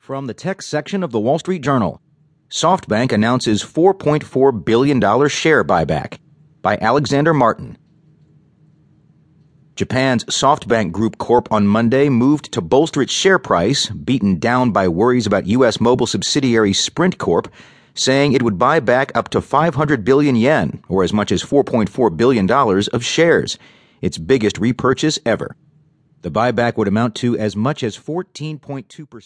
From the tech section of the Wall Street Journal, SoftBank announces $4.4 billion share buyback by Alexander Martin. Japan's SoftBank Group Corp on Monday moved to bolster its share price, beaten down by worries about U.S. mobile subsidiary Sprint Corp, saying it would buy back up to 500 billion yen, or as much as $4.4 billion, of shares, its biggest repurchase ever. The buyback would amount to as much as 14.2%.